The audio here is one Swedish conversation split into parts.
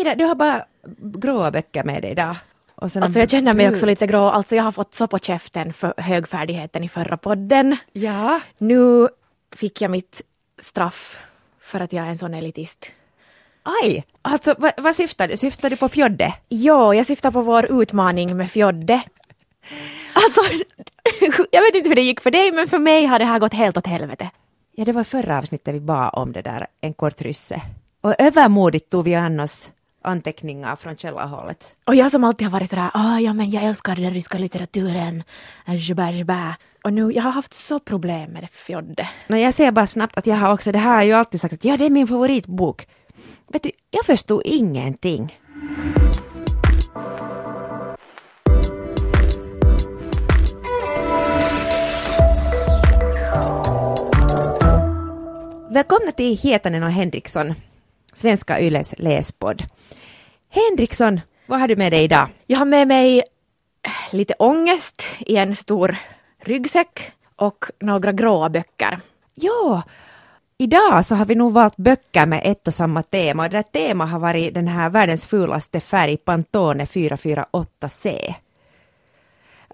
Ida, du har bara gråa böcker med dig idag. Och alltså jag känner mig också lite grå. Alltså jag har fått så på käften för högfärdigheten i förra podden. Ja. Nu fick jag mitt straff för att jag är en sån elitist. Aj! Alltså vad, vad syftar du? Syftar du på Fjodde? Ja, jag syftar på vår utmaning med Fjodde. Alltså, jag vet inte hur det gick för dig, men för mig har det här gått helt åt helvete. Ja, det var förra avsnittet vi bad om det där, en kort rysse. Och övermodigt tog vi an oss anteckningar från källarhållet. Och jag som alltid har varit sådär, ah, ja men jag älskar den ryska litteraturen, jbä, jbä. Och nu, jag har haft så problem med det Fjodde. No, jag säger bara snabbt att jag har också, det här har jag alltid sagt att ja, det är min favoritbok. Vet du, jag förstod ingenting. Välkomna till Hietanen och Henriksson, Svenska Yles läspodd. Henriksson, vad har du med dig idag? Jag har med mig lite ångest i en stor ryggsäck och några gråa böcker. Ja, idag så har vi nog valt böcker med ett och samma tema och det där temat har varit den här världens fulaste färg Pantone 448C.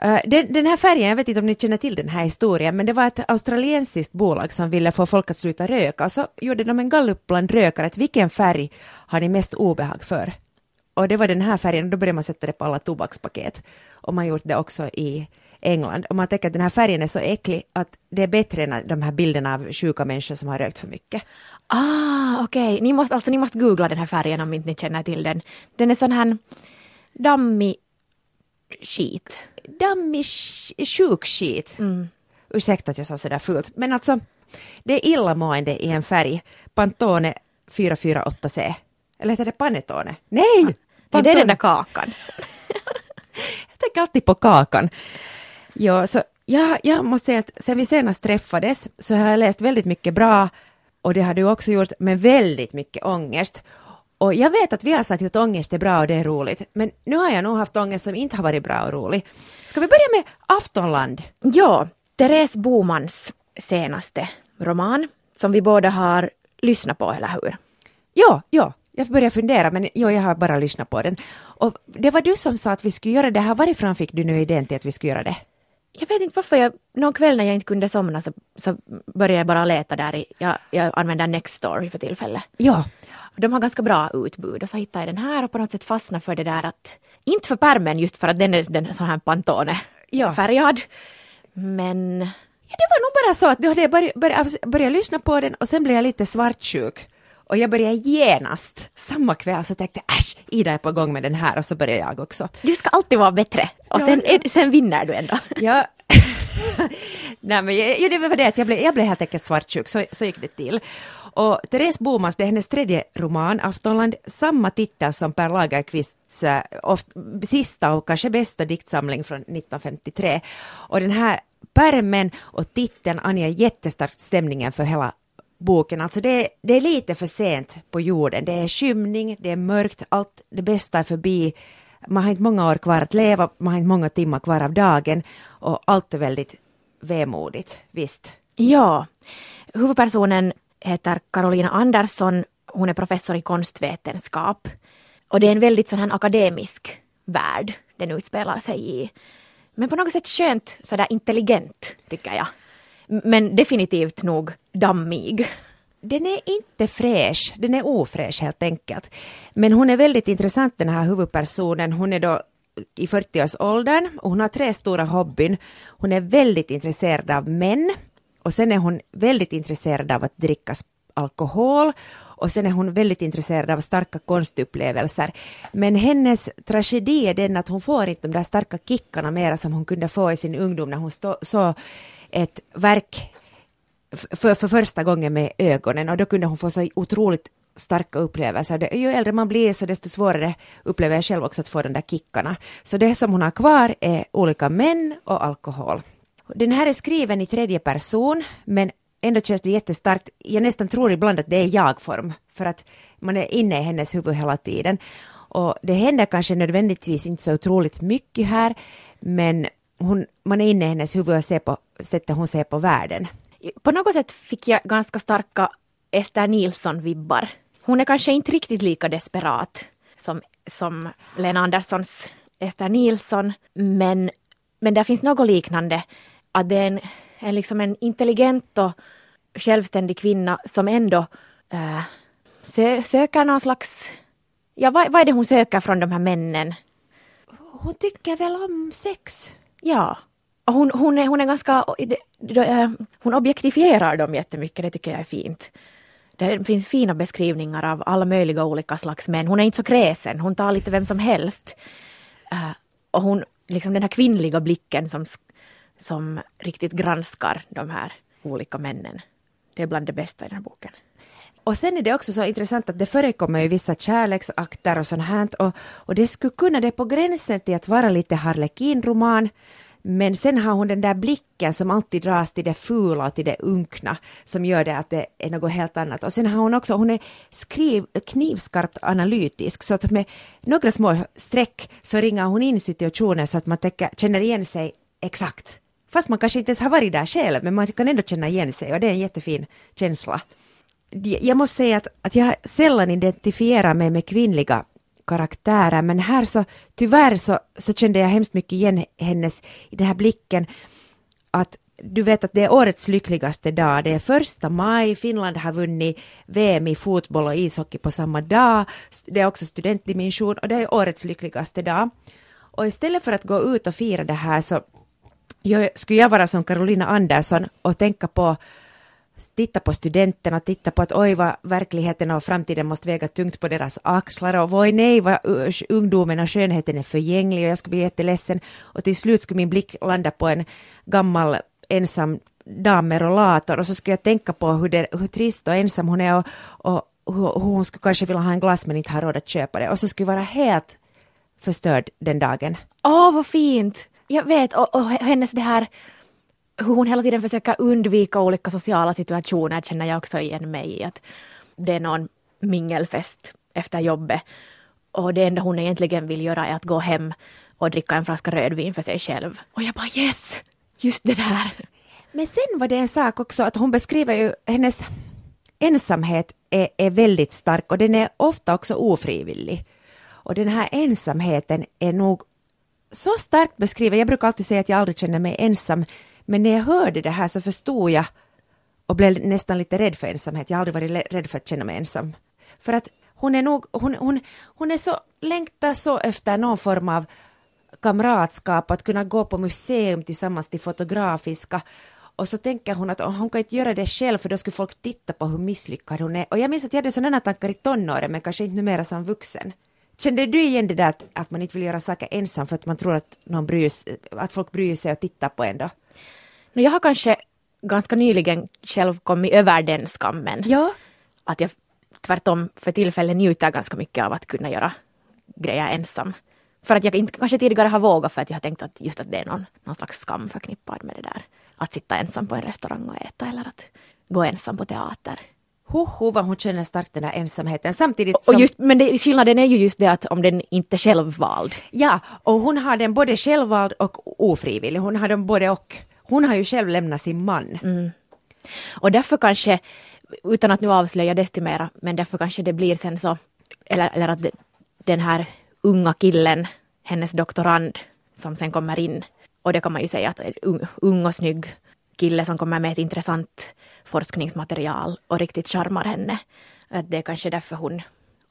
Eh, den, den, här färgen, jag vet inte om ni känner till den här historien, men det var ett australiensiskt bolag som ville få folk att sluta röka och så gjorde de en gallup bland rökare att vilken färg har ni mest obehag för? Och det var den här färgen, och då började man sätta det på alla tobakspaket. Och man gjort det också i England. Och man tänker att den här färgen är så äcklig att det är bättre än de här bilderna av sjuka människor som har rökt för mycket. Ah, okej. Okay. Ni, måste, alltså, ni måste googla den här färgen om inte ni känner till den. Den är sån här dammig skit. Dammig sjukskit. Mm. Ursäkta att jag sa sådär fult. Men alltså, det är illamående i en färg. Pantone 448C. Eller heter det Panettone? Nej! Pantone. Det är den där kakan. jag tänker alltid på kakan. Ja, så jag, jag måste säga att sen vi senast träffades så har jag läst väldigt mycket bra och det har du också gjort med väldigt mycket ångest. Och jag vet att vi har sagt att ångest är bra och det är roligt, men nu har jag nog haft ångest som inte har varit bra och rolig. Ska vi börja med Aftonland? Ja, Therese Bomans senaste roman, som vi båda har lyssnat på, eller hur? Ja, ja. Jag börjar fundera, men jo, jag har bara lyssnat på den. Och det var du som sa att vi skulle göra det här. Varifrån fick du nu idén till att vi skulle göra det? Jag vet inte varför jag, någon kväll när jag inte kunde somna så, så började jag bara leta där i, jag, jag använder Nextory för tillfället. Ja. De har ganska bra utbud och så hittade jag den här och på något sätt fastnade för det där att, inte för pärmen just för att den är den sån här Pantone ja. färgad, men Ja, det var nog bara så att du hade börjat, börjat, börjat lyssna på den och sen blev jag lite svartsjuk. Och jag började genast, samma kväll, så tänkte äsch, Ida är på gång med den här och så började jag också. Du ska alltid vara bättre och ja, sen, ja. sen vinner du ändå. Ja. Nej men ja, det var det att jag blev, jag blev helt enkelt svartsjuk, så, så gick det till. Och Therese Bomans, det är hennes tredje roman, Aftonland, samma titel som Per Lagerkvists äh, oft, sista och kanske bästa diktsamling från 1953. Och den här pärmen och titeln anger jättestarkt stämningen för hela boken. Alltså det, det är lite för sent på jorden. Det är skymning, det är mörkt, allt det bästa är förbi. Man har inte många år kvar att leva, man har inte många timmar kvar av dagen och allt är väldigt vemodigt, visst? Ja. Huvudpersonen heter Carolina Andersson. Hon är professor i konstvetenskap. Och det är en väldigt sån här akademisk värld den utspelar sig i. Men på något sätt skönt sådär intelligent, tycker jag. Men definitivt nog dammig. Den är inte fräsch, den är ofräsch helt enkelt. Men hon är väldigt intressant den här huvudpersonen. Hon är då i 40-årsåldern och hon har tre stora hobbyn. Hon är väldigt intresserad av män och sen är hon väldigt intresserad av att dricka alkohol och sen är hon väldigt intresserad av starka konstupplevelser. Men hennes tragedi är den att hon får inte de där starka kickarna mera som hon kunde få i sin ungdom när hon såg ett verk för, för första gången med ögonen och då kunde hon få så otroligt starka upplevelser. ju äldre man blir så desto svårare upplever jag själv också att få de där kickarna. Så det som hon har kvar är olika män och alkohol. Den här är skriven i tredje person men ändå känns det jättestarkt. Jag nästan tror ibland att det är jag-form för att man är inne i hennes huvud hela tiden. Och det händer kanske nödvändigtvis inte så otroligt mycket här men hon, man är inne i hennes huvud och ser på sättet hon ser på världen. På något sätt fick jag ganska starka Ester Nilsson-vibbar. Hon är kanske inte riktigt lika desperat som, som Lena Anderssons Ester Nilsson. Men, men där finns något liknande. Att det är en, en, liksom en intelligent och självständig kvinna som ändå äh, sö, söker någon slags... Ja, vad, vad är det hon söker från de här männen? Hon tycker väl om sex? Ja. Hon, hon, är, hon är ganska... Eh, hon objektifierar dem jättemycket, det tycker jag är fint. Det finns fina beskrivningar av alla möjliga olika slags män. Hon är inte så kräsen, hon tar lite vem som helst. Eh, och hon, liksom den här kvinnliga blicken som, som riktigt granskar de här olika männen. Det är bland det bästa i den här boken. Och sen är det också så intressant att det förekommer ju vissa kärleksakter och sånt här och, och det skulle kunna det på gränsen till att vara lite harlekinroman men sen har hon den där blicken som alltid dras till det fula och till det unkna som gör det att det är något helt annat. Och sen har hon också, hon är skriv, knivskarpt analytisk så att med några små streck så ringar hon in situationen så att man täcker, känner igen sig exakt. Fast man kanske inte ens har varit där själv men man kan ändå känna igen sig och det är en jättefin känsla. Jag måste säga att, att jag sällan identifierar mig med kvinnliga karaktärer men här så tyvärr så, så kände jag hemskt mycket igen hennes i den här blicken att du vet att det är årets lyckligaste dag. Det är första maj, Finland har vunnit VM i fotboll och ishockey på samma dag. Det är också studentdimension och det är årets lyckligaste dag. Och istället för att gå ut och fira det här så jag, skulle jag vara som Carolina Andersson och tänka på titta på studenterna, titta på att oj vad verkligheten och framtiden måste väga tungt på deras axlar och oj nej vad ungdomen och skönheten är förgänglig och jag skulle bli jätteledsen och till slut skulle min blick landa på en gammal ensam dam med rollator och så skulle jag tänka på hur, det, hur trist och ensam hon är och, och hur, hon skulle kanske vilja ha en glass men inte ha råd att köpa det och så skulle jag vara helt förstörd den dagen. Åh oh, vad fint! Jag vet och, och hennes det här hur hon hela tiden försöker undvika olika sociala situationer känner jag också igen mig i. Att det är någon mingelfest efter jobbet och det enda hon egentligen vill göra är att gå hem och dricka en flaska rödvin för sig själv. Och jag bara yes! Just det där! Men sen var det en sak också att hon beskriver ju hennes ensamhet är, är väldigt stark och den är ofta också ofrivillig. Och den här ensamheten är nog så starkt beskriven. Jag brukar alltid säga att jag aldrig känner mig ensam men när jag hörde det här så förstod jag och blev nästan lite rädd för ensamhet. Jag har aldrig varit rädd för att känna mig ensam. För att hon är nog, hon, hon, hon är så, längtar så efter någon form av kamratskap, att kunna gå på museum tillsammans till Fotografiska. Och så tänker hon att hon kan inte göra det själv för då skulle folk titta på hur misslyckad hon är. Och jag minns att jag hade sådana tankar i tonåren men kanske inte numera som vuxen. Kände du igen det där att, att man inte vill göra saker ensam för att man tror att, någon bryr, att folk bryr sig och tittar på en då? Jag har kanske ganska nyligen själv kommit över den skammen. Ja. Att jag tvärtom för tillfället njuter ganska mycket av att kunna göra grejer ensam. För att jag inte kanske tidigare har vågat för att jag har tänkt att just att det är någon, någon slags skam förknippad med det där. Att sitta ensam på en restaurang och äta eller att gå ensam på teater. Hoho vad hon känner starkt den här ensamheten samtidigt som... Och just, men det, skillnaden är ju just det att om den inte självvald. Ja, och hon har den både självvald och ofrivillig. Hon har den både och. Hon har ju själv lämnat sin man. Mm. Och därför kanske, utan att nu avslöja desto mera, men därför kanske det blir sen så, eller, eller att den här unga killen, hennes doktorand, som sen kommer in, och det kan man ju säga att ung, ung och snygg kille som kommer med ett intressant forskningsmaterial och riktigt charmar henne. Att det är kanske därför hon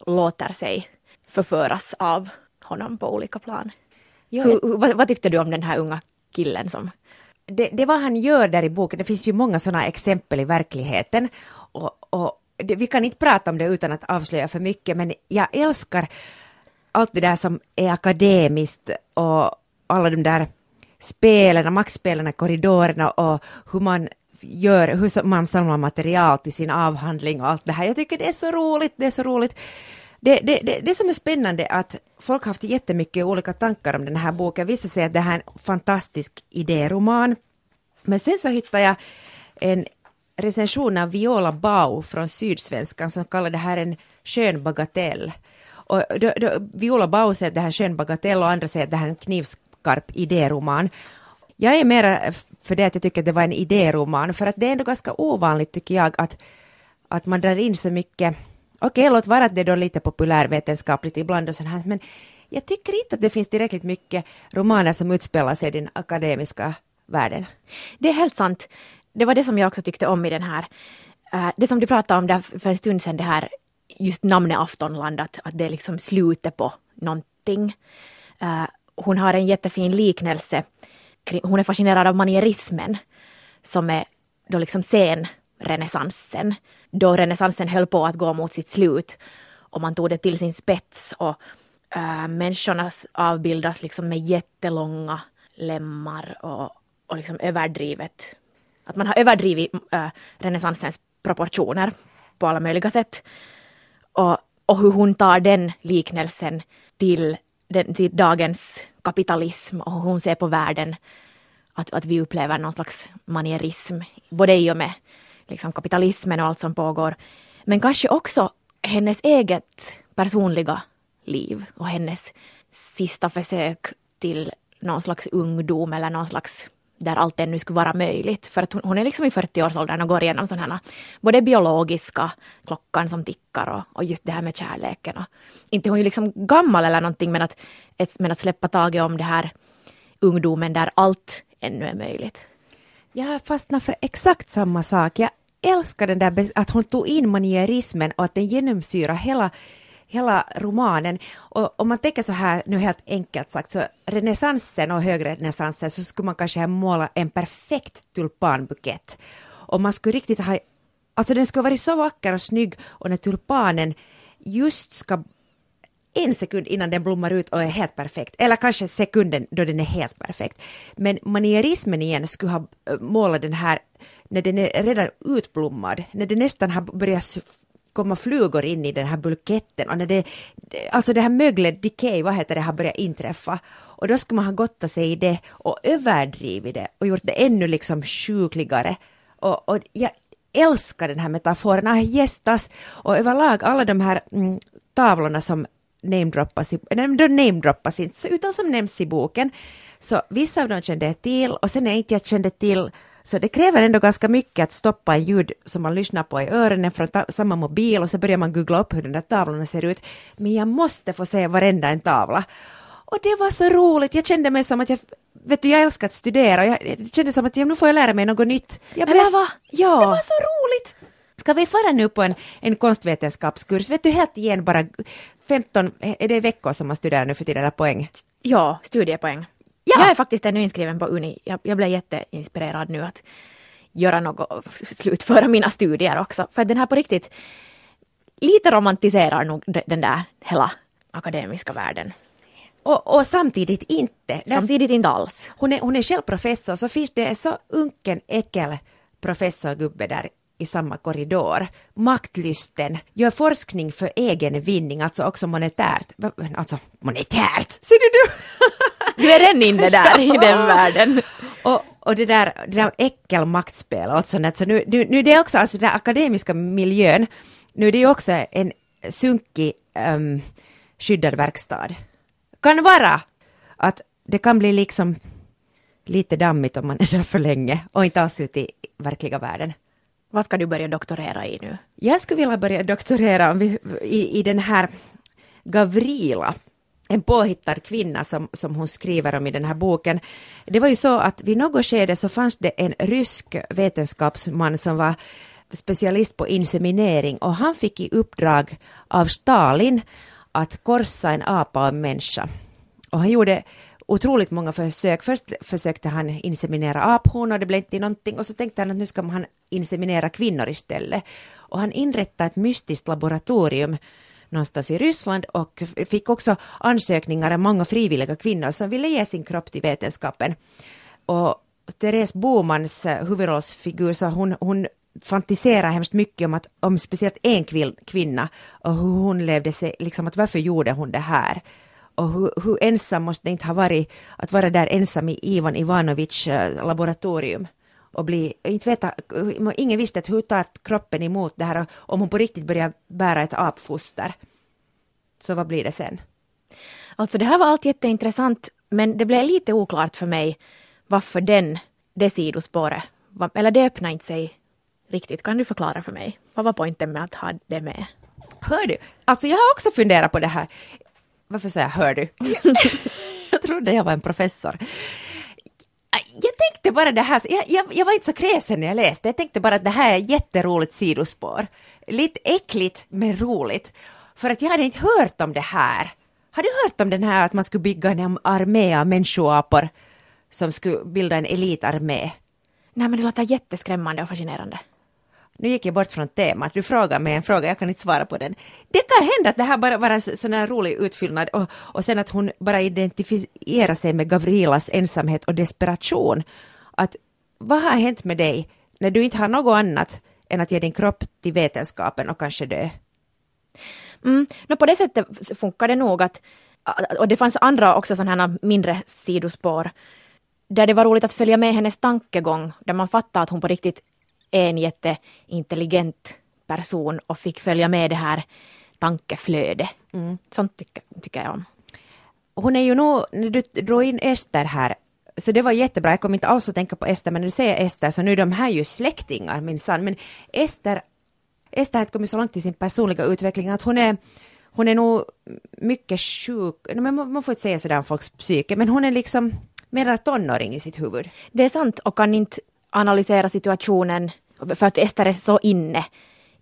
låter sig förföras av honom på olika plan. Hur, vad, vad, tyckte du om den här unga killen som det, det vad han gör där i boken, det finns ju många sådana exempel i verkligheten. Och, och det, vi kan inte prata om det utan att avslöja för mycket, men jag älskar allt det där som är akademiskt och alla de där spelen, maktspelen, korridorerna och hur man gör, hur man samlar material till sin avhandling och allt det här. Jag tycker det är så roligt, det är så roligt. Det, det, det, det som är spännande är att folk har haft jättemycket olika tankar om den här boken. Vissa säger att det här är en fantastisk idéroman. Men sen så hittade jag en recension av Viola Bau från Sydsvenskan som kallar det här en skön bagatell. Och då, då, Viola Bau säger att det här är en skön bagatell och andra säger att det här är en knivskarp idéroman. Jag är mera för det att jag tycker att det var en idéroman, för att det är ändå ganska ovanligt tycker jag att, att man drar in så mycket Okej, låt vara att det är då lite populärvetenskapligt ibland och sånt här, men jag tycker inte att det finns tillräckligt mycket romaner som utspelar sig i den akademiska världen. Det är helt sant. Det var det som jag också tyckte om i den här. Eh, det som du pratade om där för en stund sedan, det här just namnet Aftonland, att, att det är liksom slutet på någonting. Eh, hon har en jättefin liknelse. Hon är fascinerad av manierismen som är då liksom senrenässansen. Då renässansen höll på att gå mot sitt slut och man tog det till sin spets och äh, människorna avbildas liksom med jättelånga lemmar och, och liksom överdrivet. Att man har överdrivit äh, renässansens proportioner på alla möjliga sätt. Och, och hur hon tar den liknelsen till, den, till dagens kapitalism och hur hon ser på världen. Att, att vi upplever någon slags manierism, både i och med liksom kapitalismen och allt som pågår. Men kanske också hennes eget personliga liv och hennes sista försök till någon slags ungdom eller någon slags där allt ännu skulle vara möjligt. För att hon, hon är liksom i 40-årsåldern och går igenom sådana här, både biologiska, klockan som tickar och, och just det här med kärleken. Och, inte hon är ju liksom gammal eller någonting men att, men att släppa taget om det här ungdomen där allt ännu är möjligt. Jag har fastnat för exakt samma sak. Jag älskar den där att hon tog in manierismen och att den genomsyrar hela hela romanen. Och om man tänker så här, nu helt enkelt sagt, så renässansen och högrenässansen så skulle man kanske måla en perfekt tulpanbukett. Och man skulle riktigt ha, alltså den skulle varit så vacker och snygg och när tulpanen just ska en sekund innan den blommar ut och är helt perfekt, eller kanske sekunden då den är helt perfekt. Men manierismen igen skulle ha eh, målat den här när den är redan utblommad, när det nästan har börjat komma flugor in i den här bulketten och när det, alltså det här möglet, decay, vad heter det, har börjat inträffa. Och då skulle man ha gottat sig i det och överdrivit det och gjort det ännu liksom sjukligare. Och, och jag älskar den här metaforen, ah, gästas och överlag alla de här mm, tavlorna som namedroppas, nej, de namedroppas inte, utan som nämns i boken. Så vissa av dem kände jag till och sen när inte jag kände till så det kräver ändå ganska mycket att stoppa en ljud som man lyssnar på i öronen från samma mobil och så börjar man googla upp hur den där tavlorna ser ut. Men jag måste få se varenda en tavla. Och det var så roligt, jag kände mig som att jag, vet du, jag älskar att studera jag, det kändes som att jag, nu får jag lära mig något nytt. Jag Eller va? Ja. Det var så roligt! Ska vi föra nu på en, en konstvetenskapskurs, vet du, helt igen bara 15, är det veckor som man studerar nu för tiden, eller poäng? Ja, studiepoäng. Ja. Jag är faktiskt ännu inskriven på Uni. Jag, jag blev jätteinspirerad nu att göra något, slutföra mina studier också. För den här på riktigt lite romantiserar nog den där hela akademiska världen. Och, och, samtidigt inte. Samtidigt inte alls. Hon är, hon är själv professor, så finns det så unken äckel professorgubbe där i samma korridor. Maktlysten, gör forskning för egen vinning, alltså också monetärt. Alltså monetärt, ser du du? Du är redan inne där i den världen. Och, och det där, det där äckelmaktspel och sånt, så nu, nu, nu det är också alltså den akademiska miljön, nu är det ju också en sunkig um, skyddad verkstad. Kan vara att det kan bli liksom lite dammigt om man är där för länge och inte alls ute i verkliga världen. Vad ska du börja doktorera i nu? Jag skulle vilja börja doktorera i, i den här Gavrila, en påhittad kvinna som, som hon skriver om i den här boken. Det var ju så att vid något skede så fanns det en rysk vetenskapsman som var specialist på inseminering och han fick i uppdrag av Stalin att korsa en apa och en människa. Och han gjorde otroligt många försök. Först försökte han inseminera aphonor, det blev inte någonting och så tänkte han att nu ska han inseminera kvinnor istället. Och han inrättade ett mystiskt laboratorium någonstans i Ryssland och fick också ansökningar av många frivilliga kvinnor som ville ge sin kropp till vetenskapen. Och Therese Bomans eh, huvudrollsfigur, så hon, hon fantiserar hemskt mycket om, att, om speciellt en kvinna och hur hon levde sig, liksom att varför gjorde hon det här? Och hur, hur ensam måste det inte ha varit att vara där ensam i Ivan Ivanovic eh, laboratorium och bli, inte veta, ingen visste hur tar kroppen emot det här om hon på riktigt börjar bära ett apfoster. Så vad blir det sen? Alltså det här var allt jätteintressant men det blev lite oklart för mig varför den, det sidospåret, eller det öppnade inte sig riktigt. Kan du förklara för mig? Vad var poängen med att ha det med? Hör du? Alltså jag har också funderat på det här. Varför säger jag hör du? jag trodde jag var en professor. Jag tänkte bara det här, jag, jag, jag, var inte så kräsen när jag läste, jag tänkte bara att det här är ett jätteroligt sidospår. Lite äckligt men roligt. För att jag hade inte hört om det här. Har du hört om den här att man skulle bygga en armé av människoapor som skulle bilda en elitarmé? Nej men det låter jätteskrämmande och fascinerande. Nu gick jag bort från temat, du frågar mig en fråga, jag kan inte svara på den. Det kan hända att det här bara var en sån här rolig utfyllnad och, och sen att hon bara identifierar sig med Gavrilas ensamhet och desperation. Att vad har hänt med dig när du inte har något annat än att ge din kropp till vetenskapen och kanske dö? Mm, no, på det sättet funkar det nog att, och det fanns andra också sådana här mindre sidospår, där det var roligt att följa med hennes tankegång, där man fattar att hon på riktigt en jätteintelligent person och fick följa med det här tankeflödet. Mm. Sånt tycker, tycker jag om. Hon är ju nog, när du drog in Ester här, så det var jättebra, jag kommer inte alls att tänka på Ester, men när du säger Ester så nu är de här ju släktingar minsann, men Ester, Ester har kommit så långt i sin personliga utveckling att hon är hon är nog mycket sjuk, men man får inte säga sådär om folks psyke, men hon är liksom mera tonåring i sitt huvud. Det är sant och kan inte analysera situationen för att Ester är så inne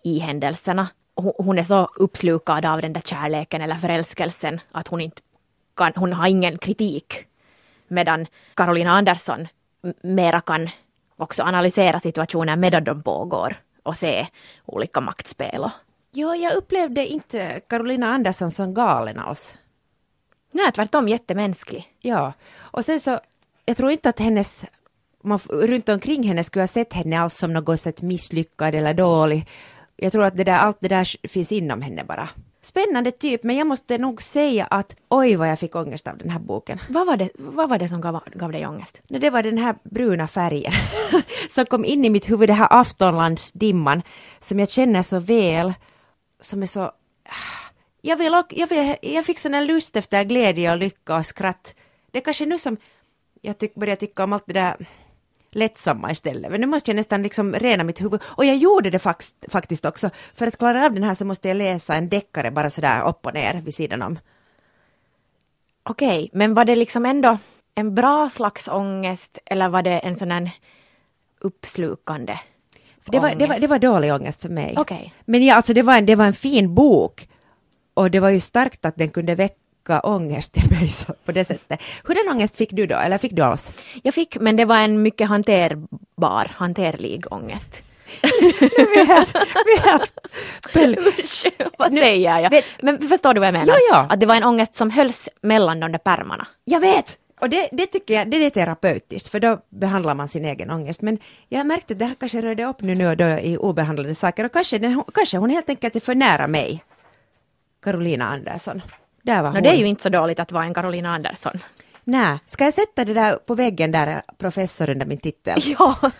i händelserna. Hon är så uppslukad av den där kärleken eller förälskelsen att hon inte kan, hon har ingen kritik. Medan Carolina Andersson mera kan också analysera situationen medan de pågår och se olika maktspel. Jo, jag upplevde inte Carolina Andersson som galen alls. Nej, tvärtom jättemänsklig. Ja, och sen så, jag tror inte att hennes man runt omkring henne skulle ha sett henne alls som något sätt misslyckad eller dålig. Jag tror att det där, allt det där finns inom henne bara. Spännande typ, men jag måste nog säga att oj vad jag fick ångest av den här boken. Vad var det, vad var det som gav, gav dig ångest? Det var den här bruna färgen som kom in i mitt huvud, det här aftonlandsdimman som jag känner så väl, som är så... Jag, vill, jag, vill, jag fick sån här lust efter glädje och lycka och skratt. Det är kanske nu som jag tyck, börjar tycka om allt det där lättsamma istället. Men nu måste jag nästan liksom rena mitt huvud. Och jag gjorde det fakt faktiskt också. För att klara av den här så måste jag läsa en deckare bara sådär upp och ner vid sidan om. Okej, men var det liksom ändå en bra slags ångest eller var det en sån här uppslukande det, var, det, var, det var dålig ångest för mig. Okay. Men ja, alltså det var, en, det var en fin bok. Och det var ju starkt att den kunde väcka väcka ångest i mig så, på det sättet. Hurdan ångest fick du då, eller fick du alls? Jag fick, men det var en mycket hanterbar, hanterlig ångest. vi helt, vi Usch, vad säger jag? Vet, men förstår du vad jag menar? Ja, ja. Att det var en ångest som hölls mellan de där pärmarna. Jag vet! Och det, det tycker jag, det är terapeutiskt, för då behandlar man sin egen ångest. Men jag märkte att det här kanske rörde upp nu, nu och då i obehandlade saker och kanske, den, kanske hon helt enkelt är för nära mig. Carolina Andersson. Där var hon. No, det är ju inte så dåligt att vara en Carolina Andersson. Nej, ska jag sätta det där på väggen där, professor under min titel? Ja.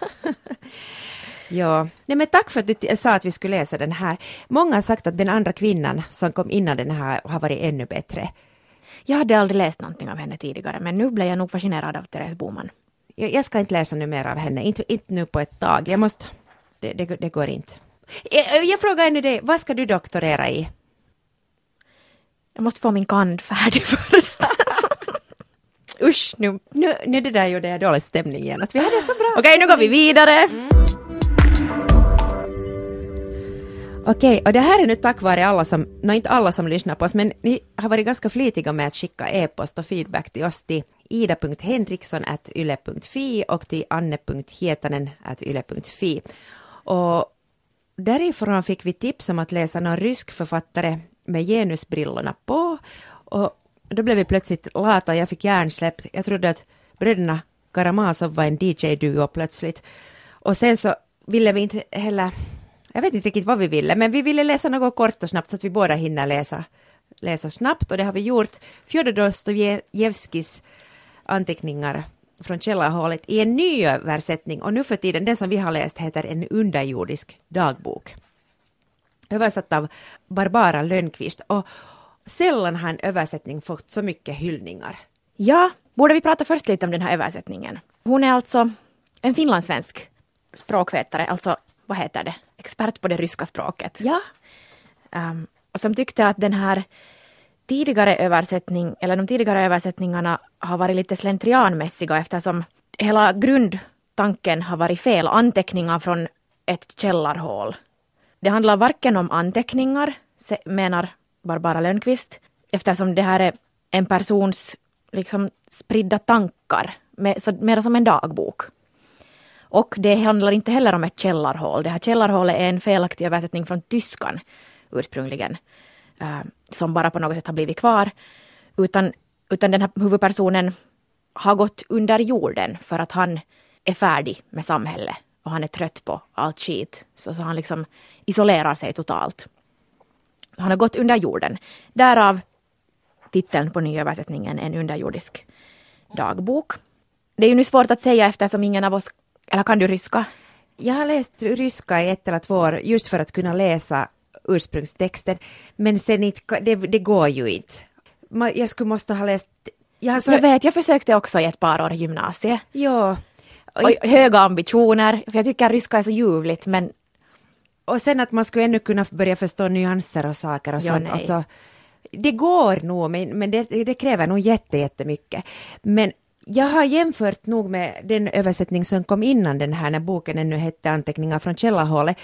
ja, nej men tack för att du sa att vi skulle läsa den här. Många har sagt att den andra kvinnan som kom innan den här har varit ännu bättre. Jag hade aldrig läst någonting av henne tidigare, men nu blev jag nog fascinerad av Therese Boman. Jag, jag ska inte läsa nu mer av henne, inte, inte nu på ett tag. Jag måste, det, det, det går inte. Jag, jag frågar ännu dig, vad ska du doktorera i? Jag måste få min kand färdig först. Usch, nu. nu. Nu det där gjorde jag dålig stämning igen. Att vi hade så bra Okej, nu går vi vidare. Mm. Okej, och det här är nu tack vare alla som, no inte alla som lyssnar på oss, men ni har varit ganska flitiga med att skicka e-post och feedback till oss till ida.henriksson.yle.fi och till anne.hietanen.yle.fi. Och därifrån fick vi tips om att läsa någon rysk författare med genusbrillorna på och då blev vi plötsligt lata, jag fick hjärnsläpp. Jag trodde att bröderna Karamazov var en DJ-duo plötsligt. Och sen så ville vi inte heller, jag vet inte riktigt vad vi ville, men vi ville läsa något kort och snabbt så att vi båda hinner läsa, läsa snabbt och det har vi gjort. Fjodor Dostojevskijs anteckningar från källarhålet i en ny översättning och nu för tiden den som vi har läst heter En underjordisk dagbok översatt av Barbara Lönnqvist och sällan har en översättning fått så mycket hyllningar. Ja, borde vi prata först lite om den här översättningen? Hon är alltså en finlandssvensk språkvetare, alltså vad heter det, expert på det ryska språket. Ja. Um, som tyckte att den här tidigare översättning, eller de tidigare översättningarna har varit lite slentrianmässiga eftersom hela grundtanken har varit fel, anteckningar från ett källarhål. Det handlar varken om anteckningar, menar Barbara Lönnqvist, eftersom det här är en persons liksom spridda tankar, med, så, mer som en dagbok. Och det handlar inte heller om ett källarhål. Det här källarhålet är en felaktig översättning från tyskan ursprungligen, eh, som bara på något sätt har blivit kvar. Utan, utan den här huvudpersonen har gått under jorden för att han är färdig med samhället och han är trött på allt skit. Så, så han liksom isolerar sig totalt. Han har gått under jorden. Därav titeln på nyöversättningen, En underjordisk dagbok. Det är ju nu svårt att säga eftersom ingen av oss, eller kan du ryska? Jag har läst ryska i ett eller två år just för att kunna läsa ursprungstexten, men sen inte, det, det går ju inte. Jag skulle måste ha läst jag, så... jag vet, jag försökte också i ett par år i gymnasiet. Ja. Och, höga ambitioner, för jag tycker ryska är så ljuvligt men... Och sen att man skulle ännu kunna börja förstå nyanser och saker och ja, sånt. Alltså, det går nog, men, men det, det kräver nog jättemycket. Men jag har jämfört nog med den översättning som kom innan den här, när boken ännu hette Anteckningar från källarhålet.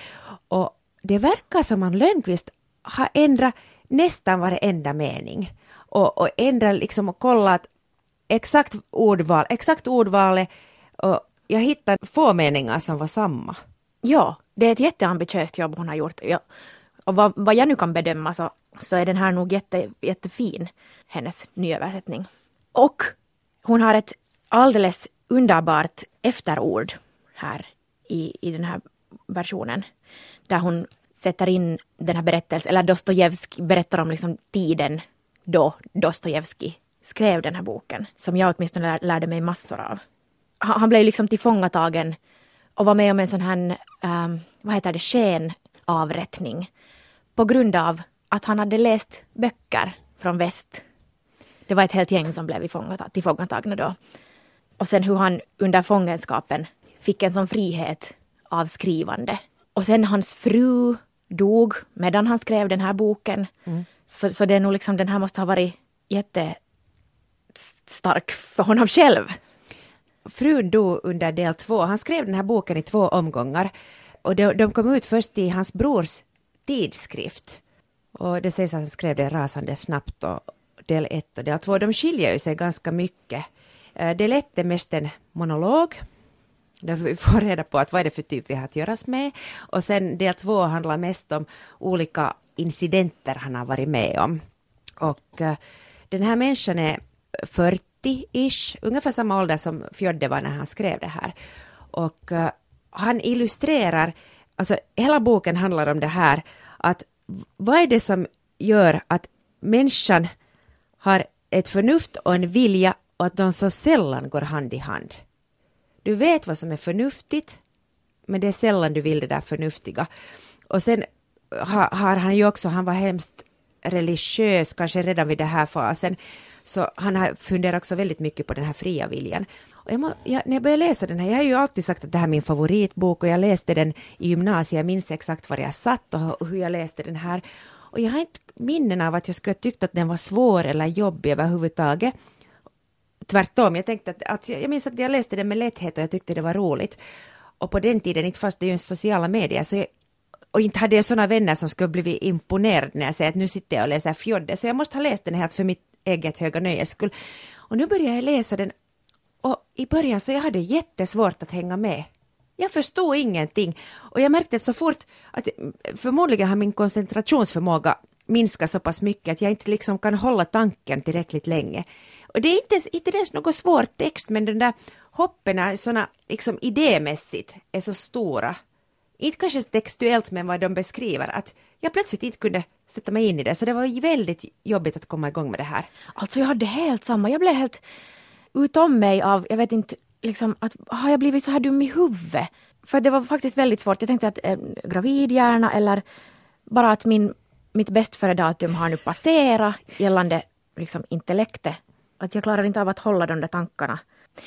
Och det verkar som att Lönnqvist har ändrat nästan varenda mening. Och, och ändrat liksom och kollat exakt ordval, exakt ordvalet och jag hittade få meningar som var samma. Ja, det är ett jätteambitiöst jobb hon har gjort. Ja. Och vad, vad jag nu kan bedöma så, så är den här nog jätte, jättefin, hennes nyöversättning. Och hon har ett alldeles underbart efterord här i, i den här versionen. Där hon sätter in den här berättelsen, eller Dostojevskij berättar om liksom tiden då Dostojevskij skrev den här boken, som jag åtminstone lärde mig massor av. Han, han blev liksom tillfångatagen och var med om en sån här, um, vad heter det, skenavrättning på grund av att han hade läst böcker från väst. Det var ett helt gäng som blev tillfångatagna då. Och sen hur han under fångenskapen fick en sån frihet av skrivande. Och sen hans fru dog medan han skrev den här boken. Mm. Så, så det är nog liksom, den här måste ha varit jättestark för honom själv. Frun dog under del två. Han skrev den här boken i två omgångar. Och de, de kom ut först i hans brors tidskrift. Och det sägs att han skrev det rasande snabbt. Och del ett och del två, de skiljer ju sig ganska mycket. Eh, del ett är mest en monolog där vi får reda på att vad är det för typ vi har att göras med. Och sen del två handlar mest om olika incidenter han har varit med om. Och eh, den här människan är 40-ish, ungefär samma ålder som Fjodde var när han skrev det här. Och uh, han illustrerar, alltså hela boken handlar om det här, att vad är det som gör att människan har ett förnuft och en vilja och att de så sällan går hand i hand. Du vet vad som är förnuftigt, men det är sällan du vill det där förnuftiga. Och sen har, har han ju också, han var hemskt religiös, kanske redan vid den här fasen, så han har funderat också väldigt mycket på den här fria viljan. Och jag må, jag, när jag började läsa den här, jag har ju alltid sagt att det här är min favoritbok och jag läste den i gymnasiet, jag minns exakt var jag satt och hur jag läste den här. Och jag har inte minnen av att jag skulle ha tyckt att den var svår eller jobbig överhuvudtaget. Tvärtom, jag tänkte att, att jag minns att jag läste den med lätthet och jag tyckte det var roligt. Och på den tiden, inte fast det är ju sociala medier, så jag, och inte hade jag sådana vänner som skulle blivit imponerade när jag säger att nu sitter jag och läser Fjodde, så jag måste ha läst den helt för mitt eget höga nöjes skull. Och nu börjar jag läsa den och i början så jag hade jättesvårt att hänga med. Jag förstod ingenting och jag märkte så fort att mm, förmodligen har min koncentrationsförmåga minskat så pass mycket att jag inte liksom kan hålla tanken tillräckligt länge. Och det är inte, inte ens någon svår text men den där hoppen såna liksom idémässigt är så stora. Inte kanske textuellt men vad de beskriver att jag plötsligt inte kunde sätta mig in i det så det var väldigt jobbigt att komma igång med det här. Alltså jag hade helt samma, jag blev helt utom mig av, jag vet inte, liksom att har jag blivit så här dum i huvudet? För det var faktiskt väldigt svårt. Jag tänkte att eh, gravid gärna eller bara att min, mitt bäst före datum har nu passerat gällande liksom, intellektet. Att jag klarar inte av att hålla de där tankarna.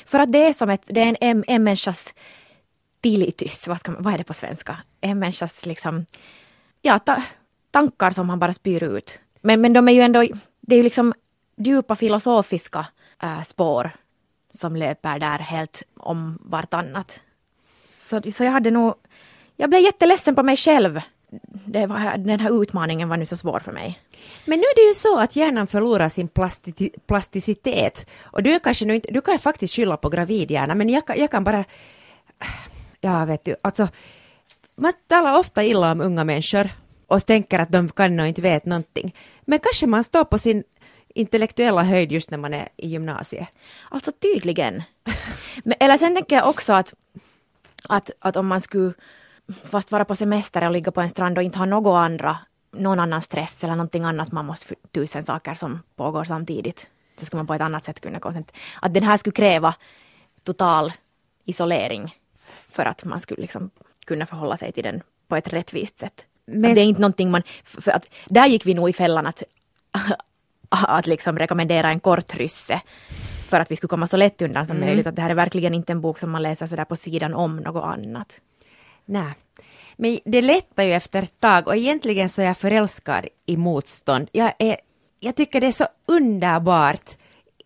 För att det är som ett, det är en, en människas tilitus, vad, ska man, vad är det på svenska? En människas liksom, ja, ta, tankar som han bara spyr ut. Men, men de är ju ändå, det är ju liksom djupa filosofiska äh, spår som löper där helt om vartannat. Så, så jag hade nog, jag blev jätteledsen på mig själv. Det var, den här utmaningen var nu så svår för mig. Men nu är det ju så att hjärnan förlorar sin plasti plasticitet. Och du, kanske nu inte, du kan faktiskt skylla på gravidhjärna, men jag, jag kan bara... Ja, vet du, alltså... Man talar ofta illa om unga människor och tänker att de kan och inte vet någonting. Men kanske man står på sin intellektuella höjd just när man är i gymnasiet. Alltså tydligen. Eller sen tänker jag också att, att, att om man skulle fast vara på semester och ligga på en strand och inte ha någon andra, någon annan stress eller någonting annat, man måste tusen saker som pågår samtidigt, så skulle man på ett annat sätt kunna koncentrera Att den här skulle kräva total isolering för att man skulle liksom kunna förhålla sig till den på ett rättvist sätt. Men... Det är inte någonting man... För att där gick vi nog i fällan att, att liksom rekommendera en kort rysse för att vi skulle komma så lätt undan som mm. möjligt. Att det här är verkligen inte en bok som man läser sådär på sidan om något annat. Nej. Men det lättar ju efter ett tag och egentligen så är jag förälskad i motstånd. Jag, är, jag tycker det är så underbart.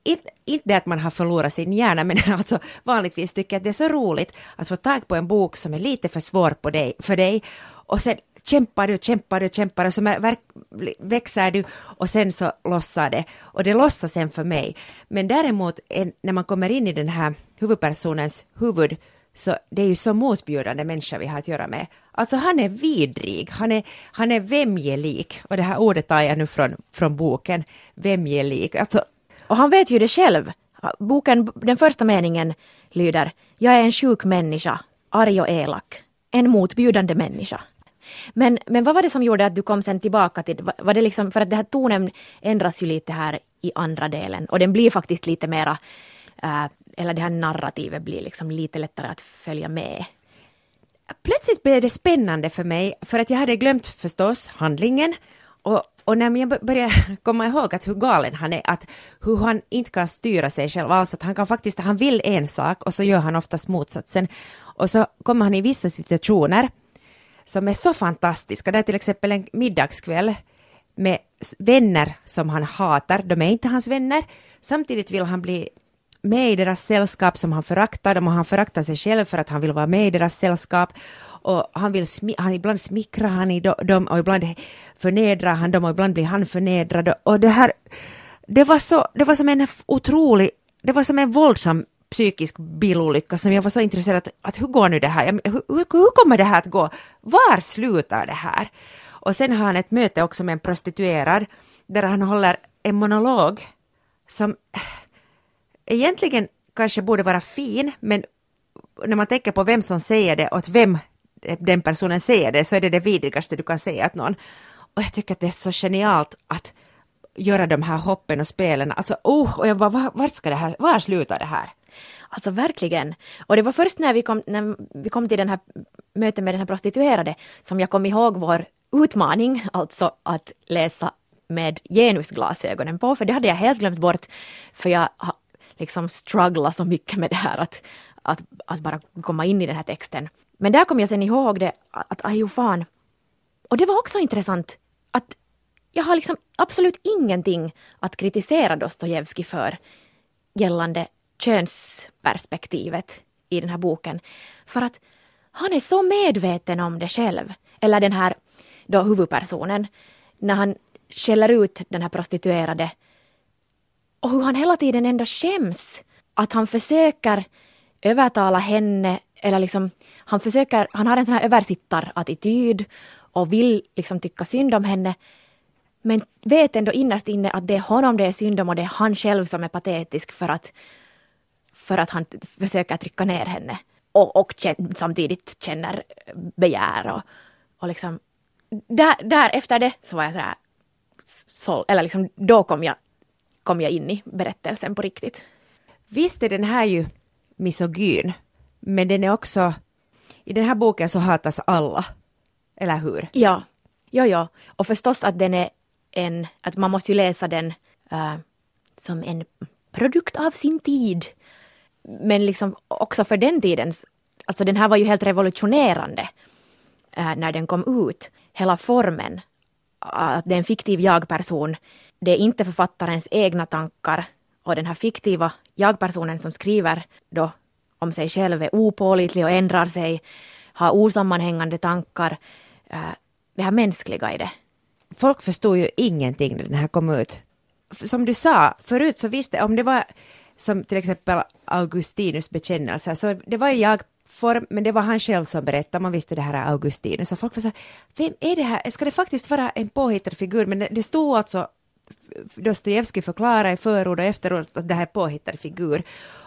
Inte, inte det att man har förlorat sin hjärna, men alltså vanligtvis tycker jag att det är så roligt att få tag på en bok som är lite för svår på dig, för dig och sen kämpar du, kämpar du, kämpar och så växer du och sen så lossar det. Och det lossar sen för mig. Men däremot en, när man kommer in i den här huvudpersonens huvud så det är ju så motbjudande människa vi har att göra med. Alltså han är vidrig, han är, han är vämjelik. Och det här ordet tar jag nu från, från boken, vämjelik. Alltså, och han vet ju det själv. Boken, den första meningen lyder Jag är en sjuk människa, arg och elak. En motbjudande människa. Men, men vad var det som gjorde att du kom sen tillbaka till, var det liksom, för att det här tonen ändras ju lite här i andra delen och den blir faktiskt lite mera, äh, eller det här narrativet blir liksom lite lättare att följa med. Plötsligt blev det spännande för mig, för att jag hade glömt förstås handlingen och, och när jag börjar komma ihåg att hur galen han är, att hur han inte kan styra sig själv alls, att han kan faktiskt, han vill en sak och så gör han oftast motsatsen. Och så kommer han i vissa situationer som är så fantastiska. Det är till exempel en middagskväll med vänner som han hatar, de är inte hans vänner. Samtidigt vill han bli med i deras sällskap som han föraktar dem och han föraktar sig själv för att han vill vara med i deras sällskap. Och han vill smi han, ibland smickrar han i dem och ibland förnedrar han dem och ibland blir han förnedrad. Och det här, det var, så, det var som en otrolig, det var som en våldsam psykisk bilolycka som jag var så intresserad av, att hur går nu det här? Hur, hur, hur kommer det här att gå? Var slutar det här? Och sen har han ett möte också med en prostituerad där han håller en monolog som egentligen kanske borde vara fin, men när man tänker på vem som säger det och åt vem den personen säger det så är det det vidrigaste du kan säga att någon. Och jag tycker att det är så genialt att göra de här hoppen och spelen. Alltså, oh, och jag bara, vart ska det här, var slutar det här? Alltså verkligen. Och det var först när vi kom, när vi kom till den här mötet med den här prostituerade som jag kom ihåg vår utmaning, alltså att läsa med genusglasögonen på, för det hade jag helt glömt bort, för jag har liksom strugglat så mycket med det här att, att, att bara komma in i den här texten. Men där kom jag sen ihåg det, att ajo oh, fan. Och det var också intressant att jag har liksom absolut ingenting att kritisera Dostojevskij för gällande könsperspektivet i den här boken. För att han är så medveten om det själv. Eller den här då huvudpersonen. När han skäller ut den här prostituerade. Och hur han hela tiden ändå skäms. Att han försöker övertala henne eller liksom han försöker, han har en sån här översittarattityd och vill liksom tycka synd om henne. Men vet ändå innerst inne att det är honom det är synd om och det är han själv som är patetisk för att för att han försöker trycka ner henne och, och känn, samtidigt känner begär och, och liksom där, där efter det så var jag sådär så, eller liksom då kom jag, kom jag in i berättelsen på riktigt. Visst är den här ju misogyn, men den är också, i den här boken så hatas alla, eller hur? Ja, ja, ja, och förstås att den är en, att man måste ju läsa den uh, som en produkt av sin tid. Men liksom också för den tiden, alltså den här var ju helt revolutionerande uh, när den kom ut, hela formen att det är en fiktiv jag-person. Det är inte författarens egna tankar. Och den här fiktiva jag-personen som skriver då om sig själv är opålitlig och ändrar sig, har osammanhängande tankar. Äh, det här mänskliga i det. Folk förstod ju ingenting när den här kom ut. Som du sa, förut så visste om det var som till exempel Augustinus bekännelser, så det var jag-form, men det var han själv som berättade, man visste det här är Augustinus, så folk var så vem är det här, ska det faktiskt vara en påhittad figur, men det, det stod alltså Dostojevskij förklara i förord och efterord att det här är påhittad figur.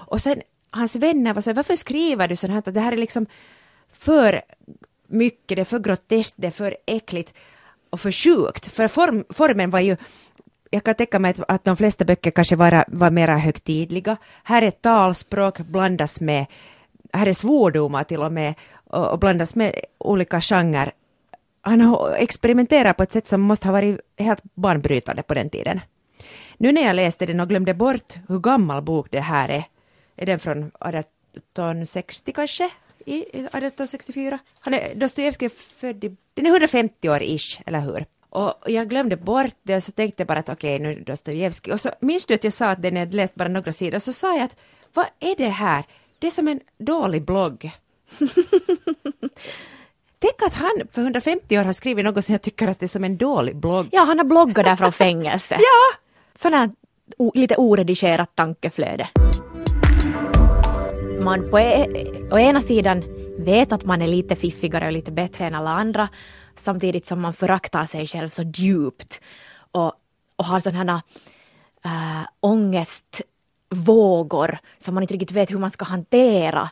Och sen hans vänner var så varför skriver du sånt här, det här är liksom för mycket, det är för groteskt, det är för äckligt och för sjukt. För form, formen var ju jag kan tänka mig att, de flesta böcker kanske var, var mera högtidliga. Här är talspråk blandas med, här är svordomar till och med, och, och blandas med olika genrer. Han har experimenterat på ett sätt som måste ha varit helt banbrytande på den tiden. Nu när jag läste den och glömde bort hur gammal bok det här är, är den från 1860 kanske? I 1864? Han är, Dostojevskij är född i, den är 150 år ish, eller hur? Och jag glömde bort det och så tänkte jag bara att okej, okay, nu Dostojevskij. Och så minns du att jag sa att den hade läst bara några sidor, så sa jag att vad är det här? Det är som en dålig blogg. Tänk att han för 150 år har skrivit något som jag tycker att det är som en dålig blogg. Ja, han har bloggat där från fängelse. ja! Sådär lite oredigerat tankeflöde. Man på e å ena sidan vet att man är lite fiffigare och lite bättre än alla andra samtidigt som man föraktar sig själv så djupt och, och har sådana äh, ångestvågor som man inte riktigt vet hur man ska hantera.